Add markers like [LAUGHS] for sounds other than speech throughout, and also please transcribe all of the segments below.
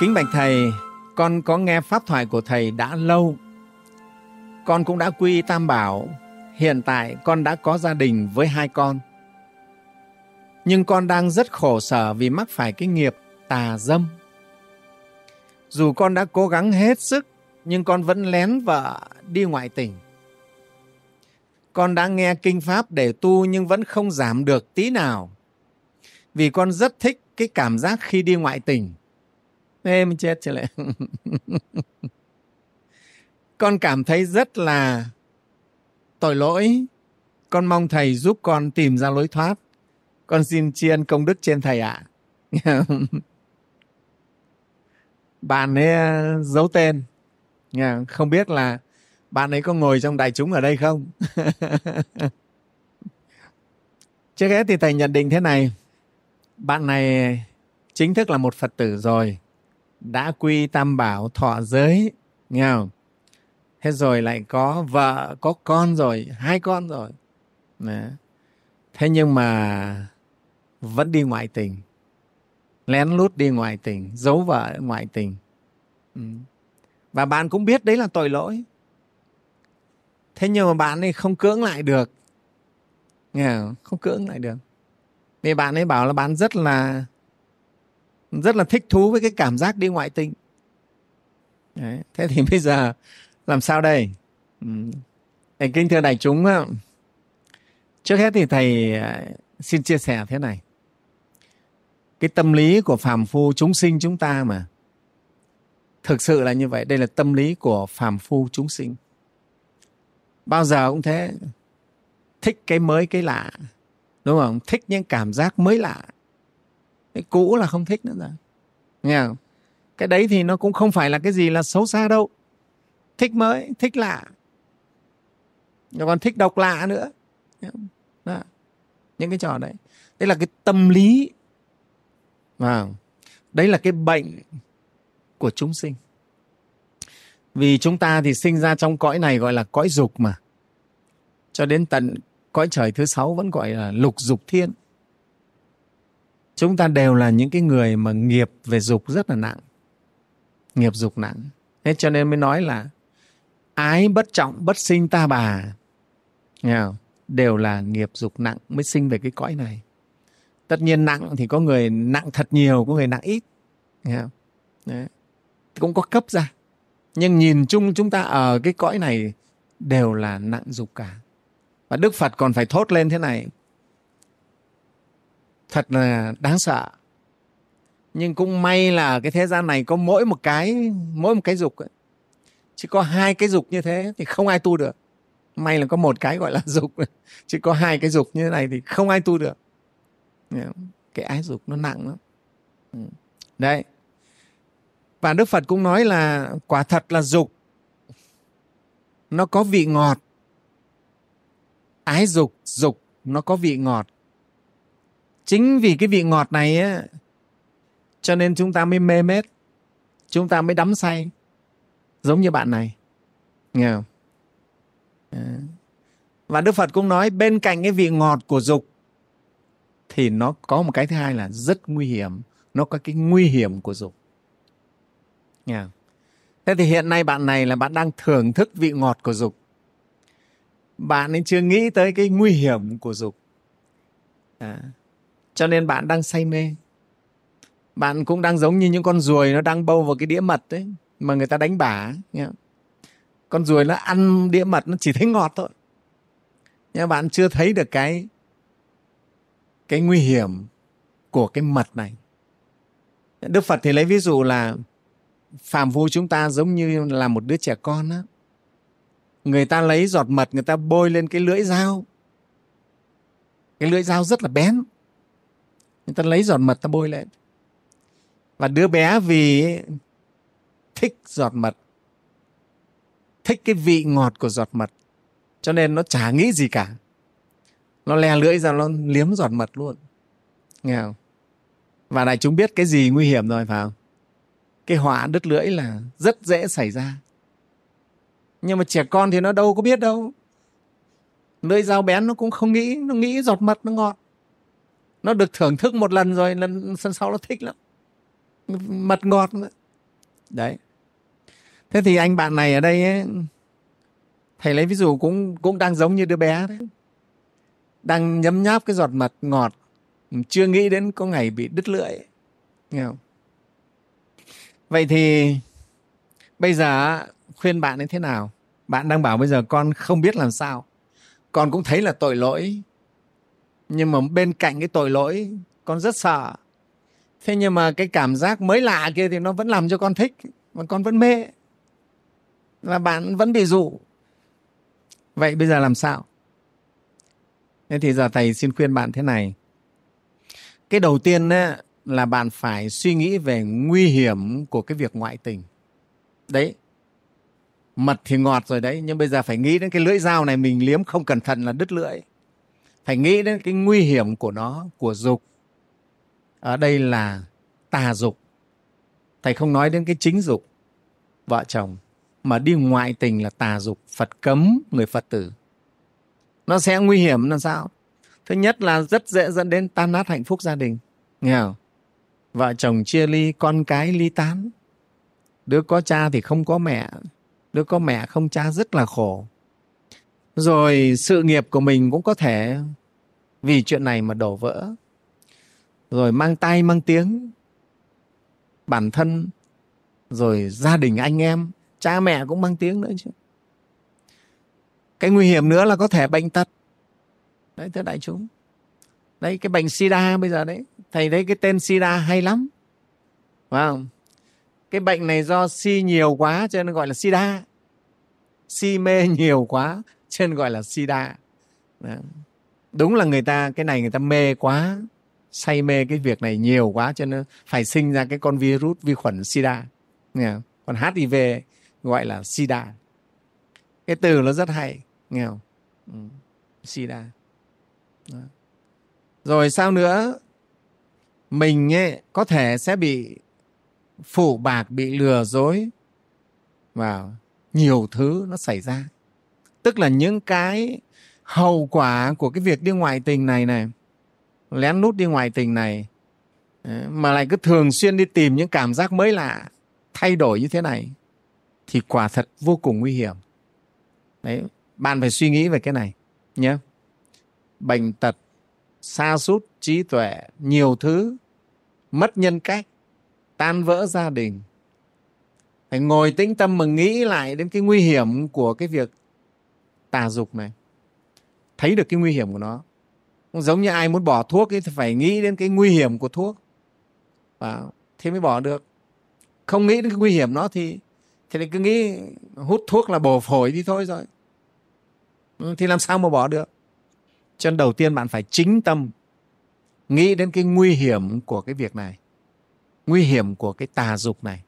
Kính bạch Thầy, con có nghe pháp thoại của Thầy đã lâu. Con cũng đã quy tam bảo. Hiện tại con đã có gia đình với hai con. Nhưng con đang rất khổ sở vì mắc phải cái nghiệp tà dâm. Dù con đã cố gắng hết sức, nhưng con vẫn lén vợ đi ngoại tình. Con đã nghe kinh pháp để tu nhưng vẫn không giảm được tí nào. Vì con rất thích cái cảm giác khi đi ngoại tình Ê, mình chết trở lại. con cảm thấy rất là tội lỗi. Con mong thầy giúp con tìm ra lối thoát. Con xin tri ân công đức trên thầy ạ. À. [LAUGHS] bạn ấy à, giấu tên. Không biết là bạn ấy có ngồi trong đại chúng ở đây không? [LAUGHS] Trước hết thì thầy nhận định thế này. Bạn này chính thức là một Phật tử rồi đã quy tam bảo thọ giới, nghe không? Thế rồi lại có vợ, có con rồi, hai con rồi. Đấy. thế nhưng mà vẫn đi ngoại tình. Lén lút đi ngoại tình, giấu vợ ngoại tình. Ừ. và bạn cũng biết đấy là tội lỗi. Thế nhưng mà bạn ấy không cưỡng lại được. Nghe không? không cưỡng lại được. Vì bạn ấy bảo là bạn rất là rất là thích thú với cái cảm giác đi ngoại tình. Đấy. thế thì [LAUGHS] bây giờ làm sao đây? Ừ. thầy kính thưa đại chúng trước hết thì thầy à, xin chia sẻ thế này. Cái tâm lý của phàm phu chúng sinh chúng ta mà, thực sự là như vậy. Đây là tâm lý của phàm phu chúng sinh. Bao giờ cũng thế, thích cái mới cái lạ, đúng không? Thích những cảm giác mới lạ cái cũ là không thích nữa rồi. Nghe không? cái đấy thì nó cũng không phải là cái gì là xấu xa đâu. Thích mới, thích lạ. Rồi còn thích độc lạ nữa. Đó. những cái trò đấy. Đây là cái tâm lý. Và đấy là cái bệnh của chúng sinh. Vì chúng ta thì sinh ra trong cõi này gọi là cõi dục mà. Cho đến tận cõi trời thứ sáu vẫn gọi là lục dục thiên chúng ta đều là những cái người mà nghiệp về dục rất là nặng. Nghiệp dục nặng. Thế cho nên mới nói là ái bất trọng bất sinh ta bà. Nghe không? đều là nghiệp dục nặng mới sinh về cái cõi này. Tất nhiên nặng thì có người nặng thật nhiều, có người nặng ít. Nghe không? Đấy. cũng có cấp ra. Nhưng nhìn chung chúng ta ở cái cõi này đều là nặng dục cả. Và đức phật còn phải thốt lên thế này thật là đáng sợ. Nhưng cũng may là cái thế gian này có mỗi một cái, mỗi một cái dục ấy. chỉ có hai cái dục như thế thì không ai tu được. May là có một cái gọi là [LAUGHS] dục. Chỉ có hai cái dục như thế này thì không ai tu được. Cái ái dục nó nặng lắm. Ừ. Đấy. Và đức phật cũng nói là quả thật là dục. Nó có vị ngọt. Ái dục dục, nó có vị ngọt chính vì cái vị ngọt này á cho nên chúng ta mới mê mết chúng ta mới đắm say giống như bạn này. Nghe không? Dạ. Và đức phật cũng nói bên cạnh cái vị ngọt của dục thì nó có một cái thứ hai là rất nguy hiểm. Nó có cái nguy hiểm của dục. Nghe không? thế thì hiện nay bạn này là bạn đang thưởng thức vị ngọt của dục. Bạn ấy chưa nghĩ tới cái nguy hiểm của dục. À, cho nên bạn đang say mê. Bạn cũng đang giống như những con ruồi nó đang bâu vào cái đĩa mật đấy mà người ta đánh bả, nhá. con ruồi nó ăn đĩa mật nó chỉ thấy ngọt thôi. Nhưng bạn chưa thấy được cái cái nguy hiểm của cái mật này. Đức phật thì lấy ví dụ là phàm phu chúng ta giống như là một đứa trẻ con á. Người ta lấy giọt mật, người ta bôi lên cái lưỡi dao. Cái lưỡi dao rất là bén người ta lấy giọt mật ta bôi lên. Và đứa bé vì thích giọt mật, thích cái vị ngọt của giọt mật, cho nên nó chả nghĩ gì cả. Nó le lưỡi ra, nó liếm giọt mật luôn. Nghe không? Và đại chúng biết cái gì nguy hiểm rồi, phải không? Cái họa đứt lưỡi là rất dễ xảy ra. Nhưng mà trẻ con thì nó đâu có biết đâu. Lưỡi dao bén nó cũng không nghĩ, nó nghĩ giọt mật nó ngọt nó được thưởng thức một lần rồi lần sau nó thích lắm. Mật ngọt nữa. đấy. Thế thì anh bạn này ở đây ấy, thầy lấy ví dụ cũng cũng đang giống như đứa bé đấy. Đang nhấm nháp cái giọt mật ngọt chưa nghĩ đến có ngày bị đứt lưỡi. Nghe không? Vậy thì bây giờ khuyên bạn ấy thế nào? Bạn đang bảo bây giờ con không biết làm sao. Con cũng thấy là tội lỗi nhưng mà bên cạnh cái tội lỗi con rất sợ. Thế nhưng mà cái cảm giác mới lạ kia thì nó vẫn làm cho con thích mà con vẫn mê. Là bạn vẫn bị dụ. Vậy bây giờ làm sao? Thế thì giờ thầy xin khuyên bạn thế này. Cái đầu tiên ấy, là bạn phải suy nghĩ về nguy hiểm của cái việc ngoại tình. Đấy. Mật thì ngọt rồi đấy nhưng bây giờ phải nghĩ đến cái lưỡi dao này mình liếm không cẩn thận là đứt lưỡi phải nghĩ đến cái nguy hiểm của nó, của dục. Ở đây là tà dục. Thầy không nói đến cái chính dục, vợ chồng, mà đi ngoại tình là tà dục, phật cấm người phật tử. Nó sẽ nguy hiểm làm sao? Thứ nhất là rất dễ dẫn đến tan nát hạnh phúc gia đình. Nghe không? Vợ chồng chia ly, con cái ly tán. Đứa có cha thì không có mẹ, đứa có mẹ không cha rất là khổ rồi sự nghiệp của mình cũng có thể vì chuyện này mà đổ vỡ. Rồi mang tay mang tiếng bản thân, rồi gia đình anh em, cha mẹ cũng mang tiếng nữa chứ. Cái nguy hiểm nữa là có thể bệnh tật. Đấy, thưa đại chúng. Đấy, cái bệnh sida bây giờ đấy, thầy thấy cái tên sida hay lắm. Phải không? Cái bệnh này do si nhiều quá cho nên gọi là sida. Si mê nhiều quá cho nên gọi là sida Đó. đúng là người ta cái này người ta mê quá say mê cái việc này nhiều quá cho nên phải sinh ra cái con virus vi khuẩn sida nghe không? còn hiv gọi là sida cái từ nó rất hay nghe không ừ. sida Đó. rồi sao nữa mình ấy, có thể sẽ bị phủ bạc bị lừa dối và nhiều thứ nó xảy ra tức là những cái hậu quả của cái việc đi ngoại tình này này, lén lút đi ngoại tình này ờ, mà lại cứ thường xuyên đi tìm những cảm giác mới lạ, thay đổi như thế này, thì quả thật vô cùng nguy hiểm. Đấy, bạn phải suy nghĩ về cái này nhé. Bệnh tật xa sút, trí tuệ, nhiều thứ, mất nhân cách, tan vỡ gia đình. Phải ngồi tĩnh tâm mà nghĩ lại đến cái nguy hiểm của cái việc tà dục này. Thấy được cái nguy hiểm của nó. Giống như ai muốn bỏ thuốc ấy, thì phải nghĩ đến cái nguy hiểm của thuốc. Và thế mới bỏ được. Không nghĩ đến cái nguy hiểm nó thì thì cứ nghĩ hút thuốc là bổ phổi đi thôi rồi. Ừ, thì làm sao mà bỏ được? Cho nên đầu tiên bạn phải chính tâm nghĩ đến cái nguy hiểm của cái việc này. Nguy hiểm của cái tà dục này.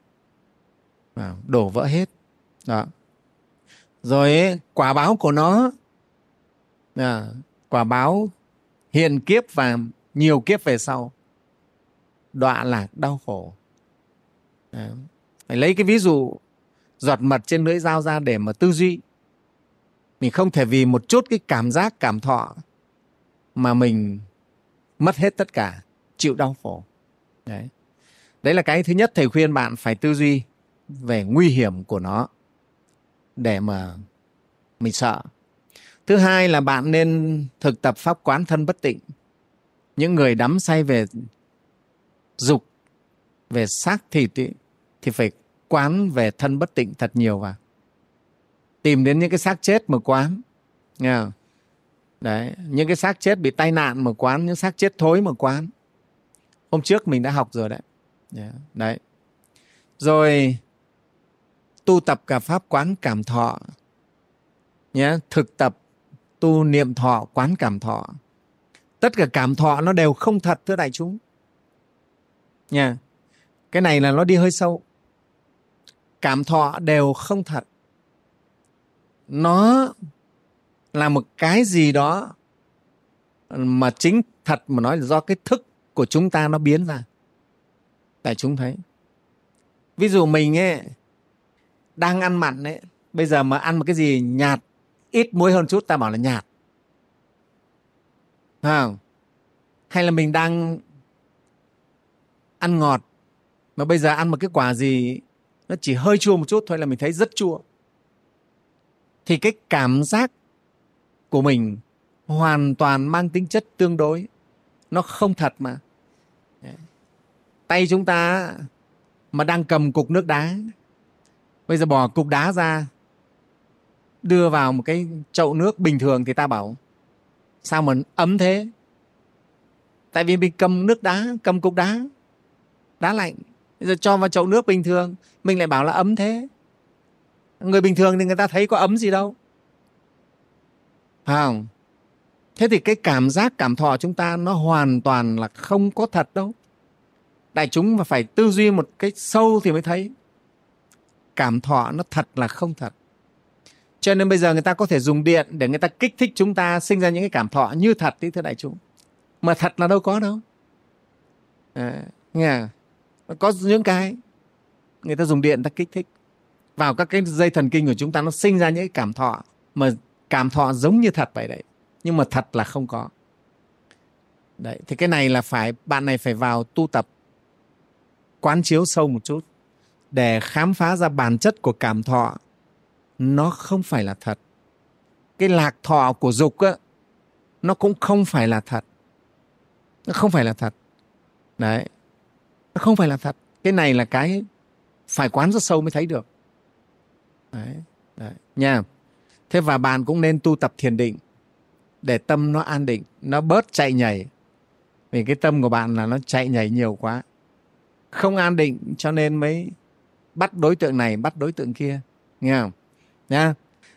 Đổ vỡ hết. Đó rồi ấy, quả báo của nó à, quả báo hiện kiếp và nhiều kiếp về sau đọa lạc đau khổ. À, phải lấy cái ví dụ giọt mật trên lưỡi dao ra để mà tư duy. Mình không thể vì một chút cái cảm giác cảm thọ mà mình mất hết tất cả chịu đau khổ. Đấy. Đấy là cái thứ nhất thầy khuyên bạn phải tư duy về nguy hiểm của nó để mà mình sợ. Thứ hai là bạn nên thực tập pháp quán thân bất tịnh. Những người đắm say về dục về xác thịt ý, thì phải quán về thân bất tịnh thật nhiều vào. Tìm đến những cái xác chết mà quán nghe không? đấy những cái xác chết bị tai nạn mà quán những xác chết thối mà quán. Hôm trước mình đã học rồi đấy. Dạ, đấy. Rồi tu tập cả pháp quán cảm thọ, nhé, thực tập tu niệm thọ, quán cảm thọ. Tất cả cảm thọ nó đều không thật, thưa đại chúng. Nha, cái này là nó đi hơi sâu. Cảm thọ đều không thật. Nó là một cái gì đó mà chính thật, mà nói là do cái thức của chúng ta nó biến ra. Đại chúng thấy. Ví dụ mình ấy đang ăn mặn ấy, bây giờ mà ăn một cái gì nhạt, ít muối hơn chút, ta bảo là nhạt. Không? hay là mình đang ăn ngọt, mà bây giờ ăn một cái quả gì nó chỉ hơi chua một chút thôi là mình thấy rất chua. Thì cái cảm giác của mình hoàn toàn mang tính chất tương đối, nó không thật mà. Tay chúng ta mà đang cầm cục nước đá bây giờ bỏ cục đá ra, đưa vào một cái chậu nước bình thường thì ta bảo, sao mà ấm thế? Tại vì mình cầm nước đá, cầm cục đá đá lạnh. Bây giờ cho vào chậu nước bình thường, mình lại bảo là ấm thế. Người bình thường thì người ta thấy có ấm gì đâu. Phải không? Thế thì cái cảm giác, cảm thọ chúng ta nó hoàn toàn là không có thật đâu. Đại chúng mà phải tư duy một cái sâu thì mới thấy cảm thọ nó thật là không thật. Cho nên bây giờ người ta có thể dùng điện để người ta kích thích chúng ta sinh ra những cái cảm thọ như thật đi thưa đại chúng. Mà thật là đâu có đâu. À, nghe à? có những cái người ta dùng điện ta kích thích. Vào các cái dây thần kinh của chúng ta nó sinh ra những cái cảm thọ mà cảm thọ giống như thật vậy đấy. Nhưng mà thật là không có. Đấy thì cái này là phải bạn này phải vào tu tập quán chiếu sâu một chút để khám phá ra bản chất của cảm thọ nó không phải là thật. Cái lạc thọ của dục á nó cũng không phải là thật. Nó không phải là thật. Đấy. Nó không phải là thật. Cái này là cái phải quán rất sâu mới thấy được. Đấy, đấy. Nha. Thế và bạn cũng nên tu tập thiền định để tâm nó an định nó bớt chạy nhảy. Vì cái tâm của bạn là nó chạy nhảy nhiều quá. Không an định cho nên mới bắt đối tượng này bắt đối tượng kia nghe không? Nha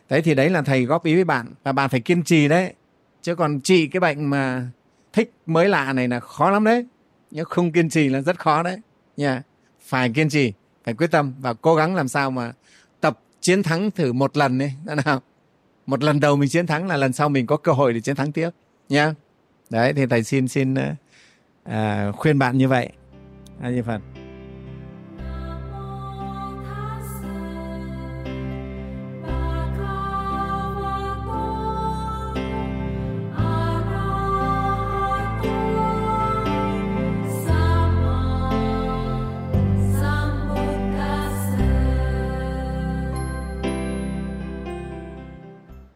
đấy thì đấy là thầy góp ý với bạn và bạn phải kiên trì đấy. Chứ còn trị cái bệnh mà thích mới lạ này là khó lắm đấy. Nếu không kiên trì là rất khó đấy. Nha phải kiên trì phải quyết tâm và cố gắng làm sao mà tập chiến thắng thử một lần đi nào? Một lần đầu mình chiến thắng là lần sau mình có cơ hội để chiến thắng tiếp nha đấy thì thầy xin xin uh, khuyên bạn như vậy. A di phật